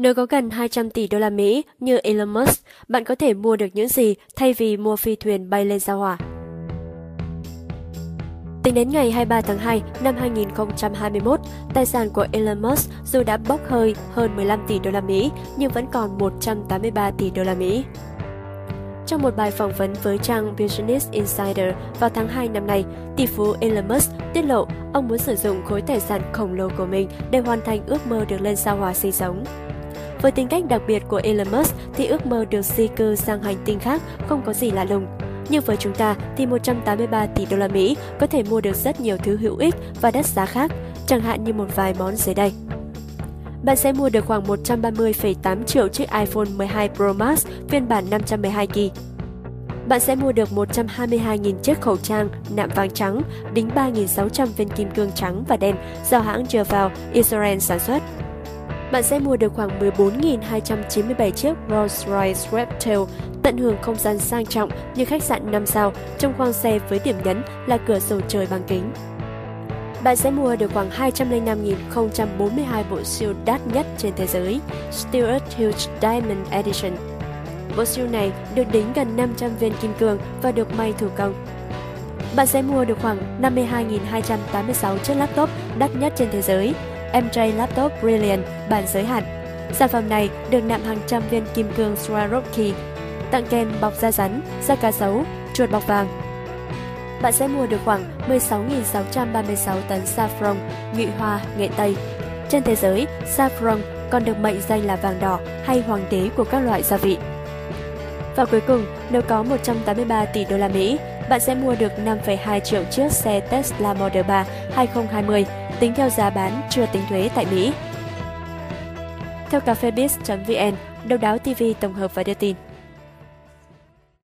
Nếu có gần 200 tỷ đô la Mỹ như Elon Musk, bạn có thể mua được những gì thay vì mua phi thuyền bay lên sao hỏa? Tính đến ngày 23 tháng 2 năm 2021, tài sản của Elon Musk dù đã bốc hơi hơn 15 tỷ đô la Mỹ nhưng vẫn còn 183 tỷ đô la Mỹ. Trong một bài phỏng vấn với trang Business Insider vào tháng 2 năm nay, tỷ phú Elon Musk tiết lộ ông muốn sử dụng khối tài sản khổng lồ của mình để hoàn thành ước mơ được lên sao hỏa sinh sống. Với tính cách đặc biệt của Elon Musk thì ước mơ được di cư sang hành tinh khác không có gì lạ lùng. Nhưng với chúng ta thì 183 tỷ đô la Mỹ có thể mua được rất nhiều thứ hữu ích và đắt giá khác, chẳng hạn như một vài món dưới đây. Bạn sẽ mua được khoảng 130,8 triệu chiếc iPhone 12 Pro Max phiên bản 512GB. Bạn sẽ mua được 122.000 chiếc khẩu trang nạm vàng trắng, đính 3.600 viên kim cương trắng và đen do hãng Jerval Israel sản xuất bạn sẽ mua được khoảng 14.297 chiếc Rolls-Royce Reptail tận hưởng không gian sang trọng như khách sạn 5 sao trong khoang xe với điểm nhấn là cửa sổ trời bằng kính. Bạn sẽ mua được khoảng 205.042 bộ siêu đắt nhất trên thế giới, Stuart Hughes Diamond Edition. Bộ siêu này được đính gần 500 viên kim cương và được may thủ công. Bạn sẽ mua được khoảng 52.286 chiếc laptop đắt nhất trên thế giới, MJ Laptop Brilliant bản giới hạn. Sản phẩm này được nạm hàng trăm viên kim cương Swarovski, tặng kèm bọc da rắn, da cá sấu, chuột bọc vàng. Bạn sẽ mua được khoảng 16.636 tấn saffron, ngụy hoa, nghệ Tây. Trên thế giới, saffron còn được mệnh danh là vàng đỏ hay hoàng đế của các loại gia vị. Và cuối cùng, nếu có 183 tỷ đô la Mỹ, bạn sẽ mua được 5,2 triệu chiếc xe Tesla Model 3 2020 tính theo giá bán chưa tính thuế tại Mỹ. Theo cafebiz.vn, Đầu đáo TV tổng hợp và đưa tin.